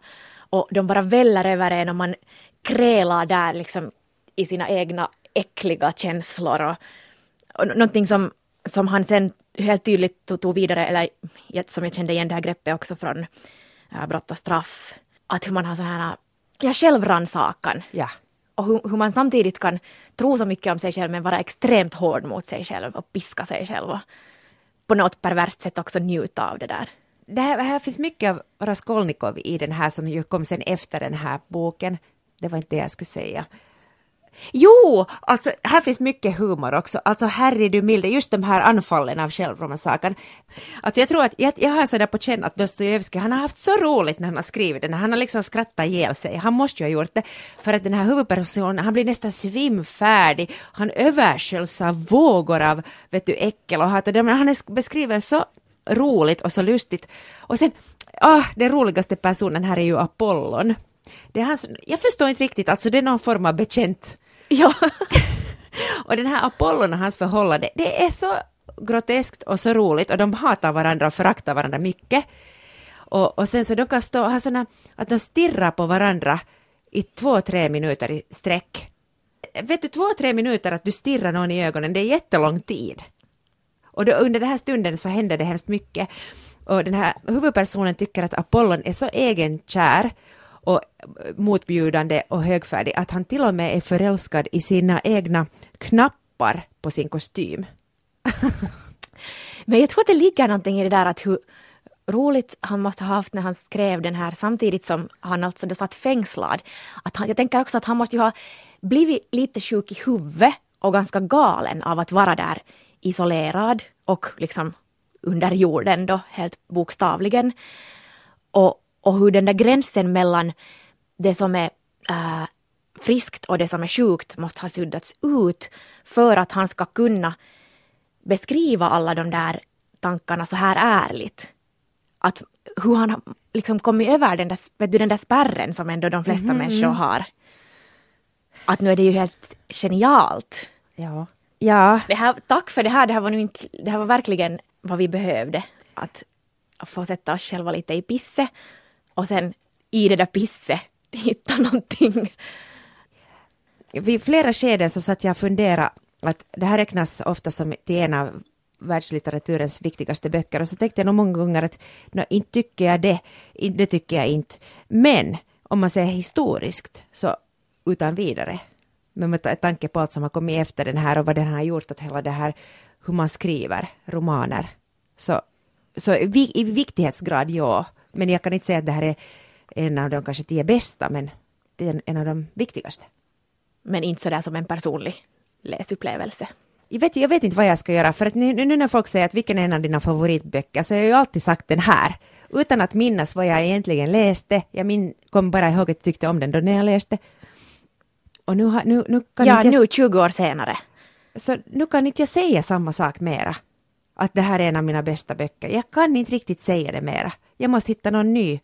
Och de bara väller över en och man krälar där liksom i sina egna äckliga känslor och, och någonting som, som han sen helt tydligt tog vidare, eller som jag kände igen det här greppet också från Brott och straff, att hur man har sån här ja, självrannsakan. Ja och hur, hur, man samtidigt kan tro så mycket om sig själv men vara extremt hård mot sig själv och piska sig själv och på något perverst sätt också njuta av det där. Det här, här finns mycket av Raskolnikov i den här som ju kom sen efter den här boken. Det var inte det jag skulle säga. Jo, alltså här finns mycket humor också. Alltså herre du milde, just de här anfallen av självrannsakan. Alltså jag tror att, jag, jag har sådär på känn att Dostojevskij, han har haft så roligt när han har skrivit den, han har liksom skrattat ihjäl sig. Han måste ju ha gjort det, för att den här huvudpersonen, han blir nästan svimfärdig, han översköljs av vågor av, vet du, äckel och hat. Han är beskriven så roligt och så lustigt. Och sen, ah, den roligaste personen här är ju Apollon. Det är hans, jag förstår inte riktigt, alltså det är någon form av bekänt Ja. och den här Apollon och hans förhållande, det är så groteskt och så roligt och de hatar varandra och föraktar varandra mycket. Och, och sen så de kan stå och ha såna, att de stirrar på varandra i två, tre minuter i sträck. Vet du, två, tre minuter att du stirrar någon i ögonen, det är jättelång tid. Och då, under den här stunden så händer det hemskt mycket. Och den här huvudpersonen tycker att Apollon är så egenkär och eh, motbjudande och högfärdig att han till och med är förälskad i sina egna knappar på sin kostym. Men jag tror att det ligger någonting i det där att hur roligt han måste ha haft när han skrev den här samtidigt som han alltså då satt fängslad. Att han, jag tänker också att han måste ju ha blivit lite sjuk i huvudet och ganska galen av att vara där isolerad och liksom under jorden då helt bokstavligen. Och, och hur den där gränsen mellan det som är äh, friskt och det som är sjukt måste ha suddats ut för att han ska kunna beskriva alla de där tankarna så här ärligt. Att hur han liksom kommit över den där, vet du, den där spärren som ändå de flesta mm. människor har. Att nu är det ju helt genialt. Ja. ja. Det här, tack för det här, det här var, nu inte, det här var verkligen vad vi behövde. Att få sätta oss själva lite i pisse och sen i det där pisset hitta någonting. Vid flera skeden så satt jag och funderade att det här räknas ofta som till en av världslitteraturens viktigaste böcker. Och så tänkte jag nog många gånger att no, inte tycker jag det, det tycker jag inte. Men om man ser historiskt så utan vidare, med tanke på allt som har kommit efter den här och vad den har gjort åt hela det här hur man skriver romaner, så, så i viktighetsgrad ja, men jag kan inte säga att det här är en av de kanske tio bästa, men det är en av de viktigaste. Men inte sådär som en personlig läsupplevelse. jag vet, jag vet inte vad jag ska göra, för att nu, nu när folk säger att vilken är en av dina favoritböcker, så har jag ju alltid sagt den här, utan att minnas vad jag egentligen läste. Jag min, kom bara ihåg att jag tyckte om den då när jag läste. Och nu, har, nu, nu kan Ja, inte nu 20 år senare. så nu kan inte jag säga samma sak mera. Att det här är en av mina bästa böcker. Jag kan inte riktigt säga det mera. Jag måste hitta någon ny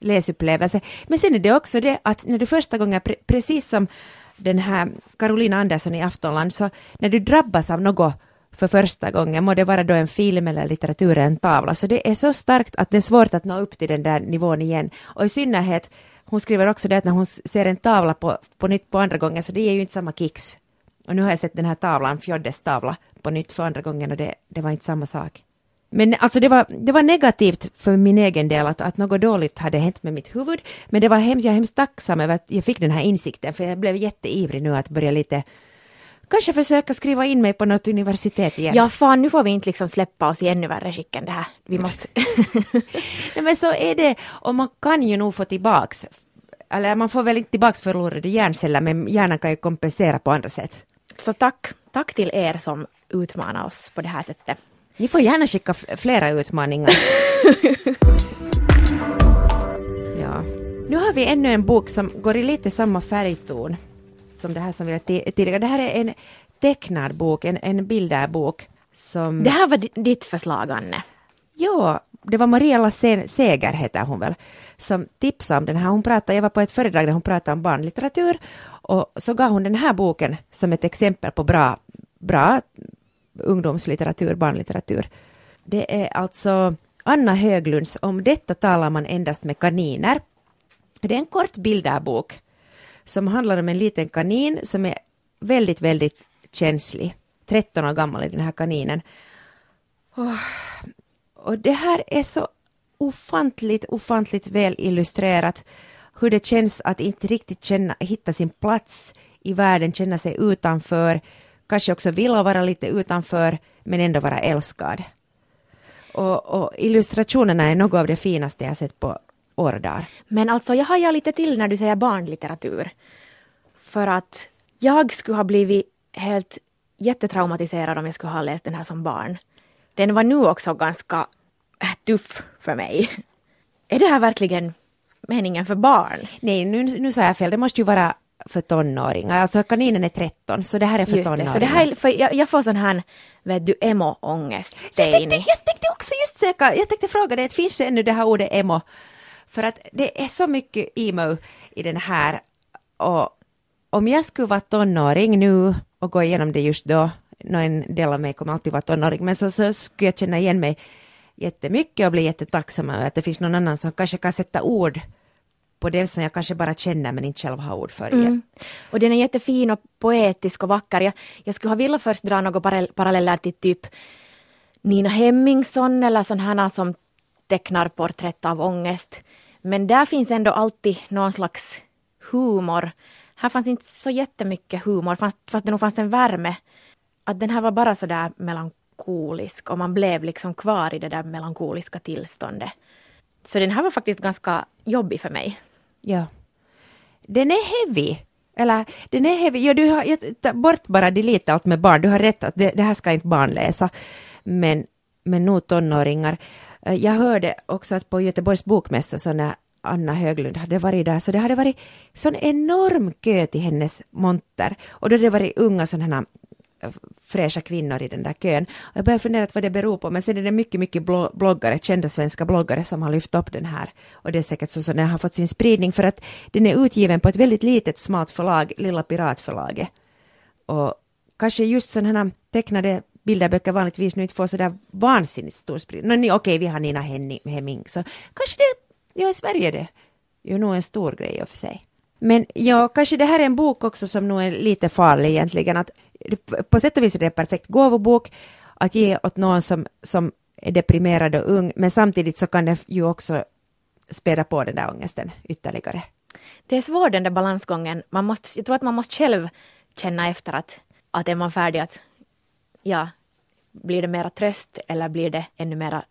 läsupplevelse. Men sen är det också det att när du första gången, pre precis som den här Carolina Andersson i Aftonland, så när du drabbas av något för första gången, må det vara då en film eller litteratur eller en tavla, så det är så starkt att det är svårt att nå upp till den där nivån igen. Och i synnerhet, hon skriver också det att när hon ser en tavla på, på nytt på andra gången, så det ger ju inte samma kicks. Och nu har jag sett den här tavlan, Fjoddes tavla, på nytt för andra gången och det, det var inte samma sak. Men alltså det var, det var negativt för min egen del att, att något dåligt hade hänt med mitt huvud. Men det var hemskt, jag är hemskt tacksam över att jag fick den här insikten för jag blev jätteivrig nu att börja lite Kanske försöka skriva in mig på något universitet igen. Ja, fan nu får vi inte liksom släppa oss i ännu värre skick än det här. Vi måste... Nej, men så är det, och man kan ju nog få tillbaks, eller man får väl inte tillbaks förlorade hjärnceller, men hjärnan kan ju kompensera på andra sätt. Så tack, tack till er som utmanar oss på det här sättet. Ni får gärna skicka flera utmaningar. ja. Nu har vi ännu en bok som går i lite samma färgton som det här som vi har ti- tidigare. Det här är en tecknad bok, en, en bilderbok som... Det här var di- ditt förslag, Anne. Ja, det var Mariella Se- Seger heter hon väl, som tipsade om den här. Hon pratade, jag var på ett föredrag där hon pratade om barnlitteratur och så gav hon den här boken som ett exempel på bra, bra ungdomslitteratur, barnlitteratur. Det är alltså Anna Höglunds Om detta talar man endast med kaniner. Det är en kort bilderbok som handlar om en liten kanin som är väldigt, väldigt känslig. 13 år gammal är den här kaninen. Och det här är så ofantligt, ofantligt väl illustrerat hur det känns att inte riktigt känna, hitta sin plats i världen, känna sig utanför, kanske också vilja vara lite utanför, men ändå vara älskad. Och, och illustrationerna är något av det finaste jag sett på år och. Men alltså, jag hajar lite till när du säger barnlitteratur. För att jag skulle ha blivit helt jättetraumatiserad om jag skulle ha läst den här som barn. Den var nu också ganska äh, tuff för mig. Är det här verkligen meningen för barn? Nej, nu, nu sa jag fel, det måste ju vara för tonåringar. Alltså kaninen är 13, så det här är för Just tonåringar. det, så det här, är- för jag, jag får sån här, vet du, emo-ångest. Jag tänkte, jag tänkte också just söka, jag tänkte fråga dig, finns det ännu det här ordet emo? För att det är så mycket emo i den här. Och om jag skulle vara tonåring nu och gå igenom det just då, en del av mig kommer alltid vara tonåring, men så, så skulle jag känna igen mig jättemycket och bli jättetacksam över att det finns någon annan som kanske kan sätta ord på det som jag kanske bara känner men inte själv har ord för. Mm. Och den är jättefin och poetisk och vacker. Jag, jag skulle ha velat först dra några paralleller till typ Nina Hemmingsson eller sådana som tecknar porträtt av ångest. Men där finns ändå alltid någon slags humor. Här fanns inte så jättemycket humor, fast, fast det nog fanns en värme. Att den här var bara sådär melankolisk och man blev liksom kvar i det där melankoliska tillståndet. Så den här var faktiskt ganska jobbig för mig. Ja. Den är heavy. Eller, den är heavy. Ja, du har, jag, tar bort bara delete allt med barn. Du har rätt att det, det här ska inte barn läsa. Men, men nog tonåringar. Eh, jag hörde också att på Göteborgs bokmässa så när Anna Höglund hade varit där, så det hade varit sån enorm kö till hennes monter. Och då hade det varit unga sådana här Eh, fräscha kvinnor i den där kön. Och jag började fundera på vad det beror på, men sen är det mycket, mycket bloggare, kända svenska bloggare som har lyft upp den här. Och det är säkert så som den har fått sin spridning för att den är utgiven på ett väldigt litet smalt förlag, Lilla Piratförlaget. Och kanske just sådana här tecknade bilderböcker vanligtvis nu inte får sådär vansinnigt stor spridning. No, ni- Okej, vi har Nina Hemming, så kanske det, ja i Sverige det är ju nog en stor grej i och för sig. Men ja, kanske det här är en bok också som nog är lite farlig egentligen. Att, på sätt och vis är det en perfekt gåvobok att ge åt någon som, som är deprimerad och ung, men samtidigt så kan det ju också späda på den där ångesten ytterligare. Det är svårt den där balansgången. Man måste, jag tror att man måste själv känna efter att, att är man färdig att, ja, blir det mera tröst eller blir det ännu mera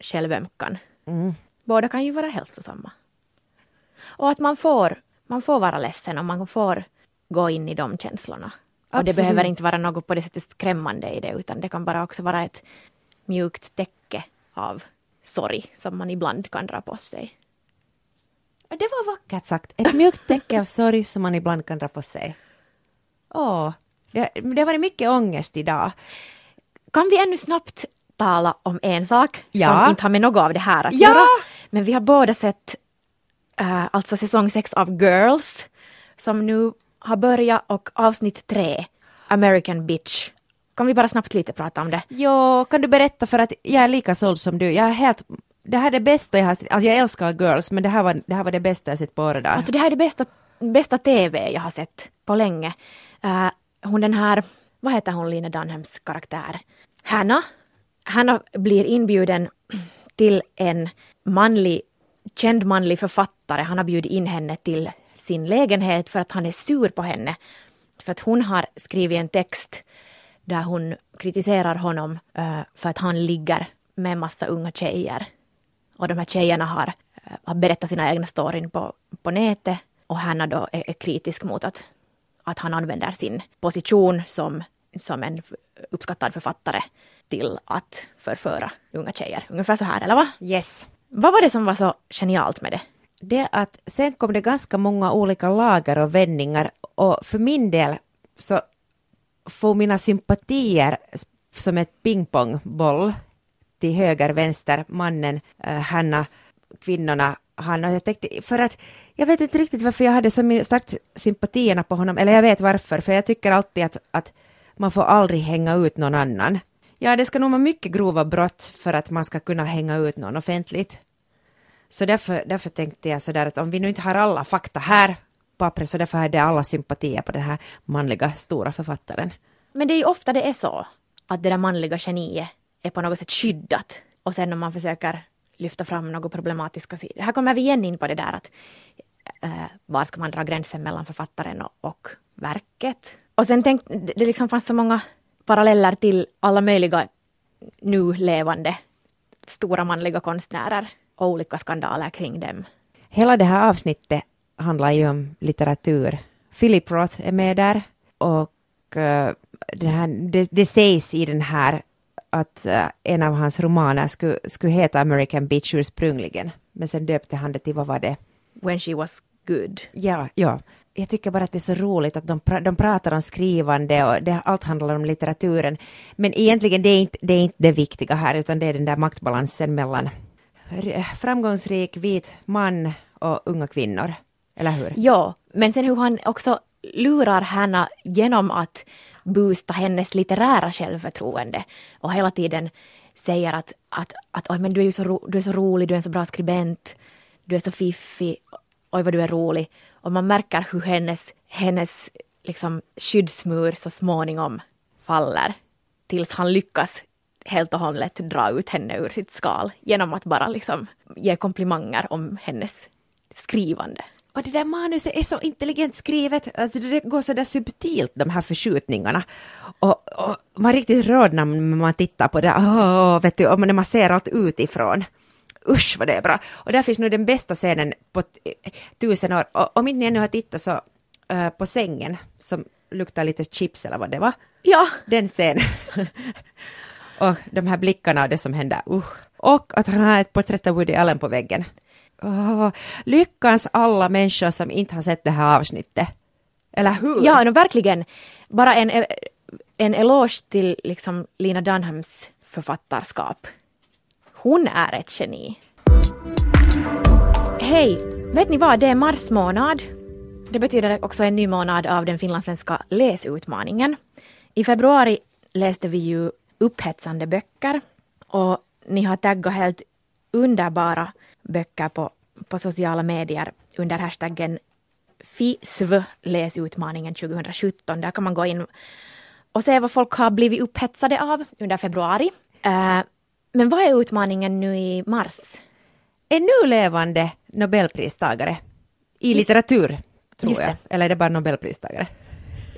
självömkan? Mm. Båda kan ju vara hälsosamma. Och att man får, man får vara ledsen och man får gå in i de känslorna. Och det behöver inte vara något på det sättet skrämmande i det utan det kan bara också vara ett mjukt täcke av sorg som man ibland kan dra på sig. Det var vackert sagt. Ett mjukt täcke av sorg som man ibland kan dra på sig. Åh, det, det har varit mycket ångest idag. Kan vi ännu snabbt tala om en sak Ja. som inte har med något av det här att Ja. göra? Men vi har båda sett eh, alltså säsong 6 av Girls som nu har börjat och avsnitt 3, American Bitch. Kan vi bara snabbt lite prata om det? Jo, kan du berätta för att jag är lika såld som du. Jag är helt... Det här är det bästa jag har sett. Alltså jag älskar Girls, men det här var det, här var det bästa jag sett på året. Alltså det här är det bästa, bästa TV jag har sett på länge. Eh, hon den här, vad heter hon Lina Dunhams karaktär? Hanna. Hanna blir inbjuden till en manlig, känd manlig författare. Han har bjudit in henne till sin lägenhet för att han är sur på henne. För att hon har skrivit en text där hon kritiserar honom eh, för att han ligger med en massa unga tjejer. Och de här tjejerna har, eh, har berättat sina egna storyn på, på nätet och Hanna då är, är kritisk mot att, att han använder sin position som, som en uppskattad författare till att förföra unga tjejer. Ungefär så här, eller va? Yes. Vad var det som var så genialt med det? Det att sen kom det ganska många olika lager och vändningar och för min del så får mina sympatier som ett pingpongboll till höger, vänster, mannen, eh, Hanna, kvinnorna, han och jag tänkte, för att jag vet inte riktigt varför jag hade så starkt sympatierna på honom, eller jag vet varför, för jag tycker alltid att, att man får aldrig hänga ut någon annan. Ja, det ska nog vara mycket grova brott för att man ska kunna hänga ut någon offentligt. Så därför, därför tänkte jag sådär att om vi nu inte har alla fakta här på pappret så därför hade jag alla sympatier på den här manliga stora författaren. Men det är ju ofta det är så att det där manliga geniet är på något sätt skyddat och sen om man försöker lyfta fram några problematiska sidor. Här kommer vi igen in på det där att eh, var ska man dra gränsen mellan författaren och, och verket? Och sen tänkte det liksom fanns så många paralleller till alla möjliga nu levande stora manliga konstnärer och olika skandaler kring dem. Hela det här avsnittet handlar ju om litteratur. Philip Roth är med där och eh, det, här, det, det sägs i den här att eh, en av hans romaner skulle, skulle heta American Bitch ursprungligen. Men sen döpte han det till, vad var det? When she was good. Ja, ja. Jag tycker bara att det är så roligt att de, pra- de pratar om skrivande och det, allt handlar om litteraturen. Men egentligen det är, inte, det är inte det viktiga här, utan det är den där maktbalansen mellan framgångsrik vit man och unga kvinnor. Eller hur? Ja, men sen hur han också lurar Hanna genom att boosta hennes litterära självförtroende och hela tiden säger att, att, att oj, men du är ju så, ro, du är så rolig, du är en så bra skribent, du är så fiffig, oj vad du är rolig. Och man märker hur hennes, hennes liksom, skyddsmur så småningom faller tills han lyckas helt och hållet dra ut henne ur sitt skal genom att bara liksom ge komplimanger om hennes skrivande. Och det där manuset är så intelligent skrivet, alltså det går så där subtilt de här förskjutningarna. Och, och man är riktigt rörd när man tittar på det, oh, vet du, och när man ser allt utifrån. Usch vad det är bra. Och där finns nu den bästa scenen på tusen år. Och om inte ni ännu har tittat så eh, på sängen som luktar lite chips eller vad det var. Ja, Den scenen. och de här blickarna och det som händer. Usch. Och att han har ett porträtt av Woody Allen på väggen. Åh, lyckans alla människor som inte har sett det här avsnittet. Eller hur? Ja, no, verkligen. Bara en, en eloge till liksom Lina Dunhams författarskap. Hon är ett geni. Hej! Vet ni vad, det är mars månad. Det betyder också en ny månad av den finlandssvenska läsutmaningen. I februari läste vi ju upphetsande böcker och ni har taggat helt underbara böcker på, på sociala medier under hashtaggen FISV läsutmaningen 2017. Där kan man gå in och se vad folk har blivit upphetsade av under februari. Uh, men vad är utmaningen nu i mars? En nu levande Nobelpristagare i litteratur, tror Just jag. det. Eller är det bara Nobelpristagare?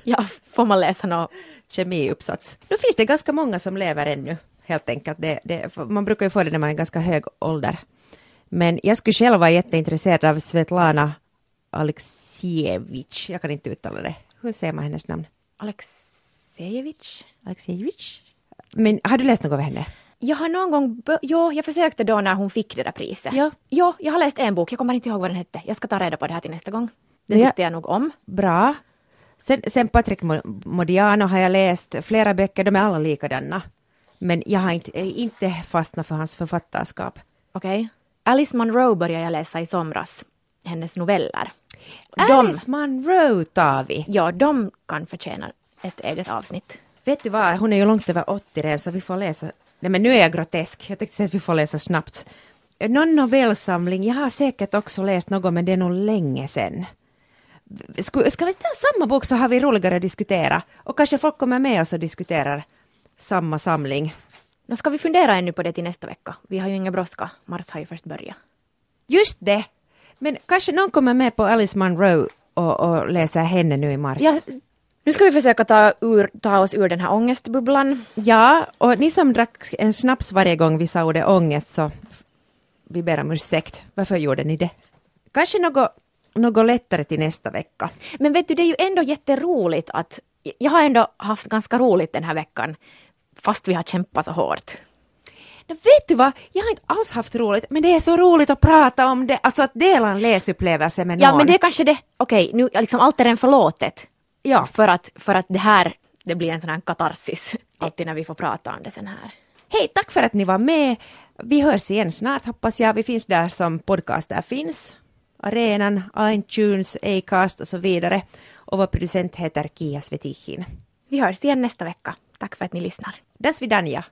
Ja, får man läsa något? Kemiuppsats. Nu finns det ganska många som lever ännu, helt enkelt. Det, det, man brukar ju få det när man är ganska hög ålder. Men jag skulle själv vara jätteintresserad av Svetlana Alexievich. Jag kan inte uttala det. Hur säger man hennes namn? Alexejevich? Alexejevich? Men har du läst något av henne? Jag har någon gång, jo, jag försökte då när hon fick det där priset. Ja. Jo, jag har läst en bok, jag kommer inte ihåg vad den hette. Jag ska ta reda på det här till nästa gång. Den Ja. tyckte jag nog om. Bra. Sen, sen Patrick Mo- Modiano har jag läst flera böcker, de är alla likadana. Men jag har inte, inte fastnat för hans författarskap. Okej. Alice Munro började jag läsa i somras. Hennes noveller. Alice Munro tar vi. Ja, de kan förtjäna ett eget avsnitt. Vet du vad, hon är ju långt över 80 redan så vi får läsa. Nej men nu är jag grotesk, jag tänkte säga att vi får läsa snabbt. Någon novellsamling, jag har säkert också läst något men det är nog länge sedan. Ska, ska vi ta samma bok så har vi roligare att diskutera och kanske folk kommer med oss och diskuterar samma samling. Nu ska vi fundera ännu på det till nästa vecka. Vi har ju ingen brådska. Mars har ju först börjat. Just det! Men kanske någon kommer med på Alice Munro och, och läser henne nu i mars. Ja, nu ska vi försöka ta, ur, ta oss ur den här ångestbubblan. Ja, och ni som drack en snaps varje gång vi sa ordet ångest så vi ber om ursäkt. Varför gjorde ni det? Kanske något, något lättare till nästa vecka. Men vet du, det är ju ändå jätteroligt att... Jag har ändå haft ganska roligt den här veckan, fast vi har kämpat så hårt. Men vet du vad? Jag har inte alls haft roligt, men det är så roligt att prata om det, alltså att dela en läsupplevelse med någon. Ja, men det är kanske det. Okej, nu liksom allt är redan förlåtet. Ja. För att, för att det här, det blir en sån här katarsis alltid när vi får prata om det sen här. Hej, tack för att ni var med. Vi hörs igen snart hoppas jag. Vi finns där som podcaster finns. Arenan, iTunes, Acast och så vidare. Och vår producent heter Kia Svetichin. Vi hörs igen nästa vecka. Tack för att ni lyssnar. Dasvidanja!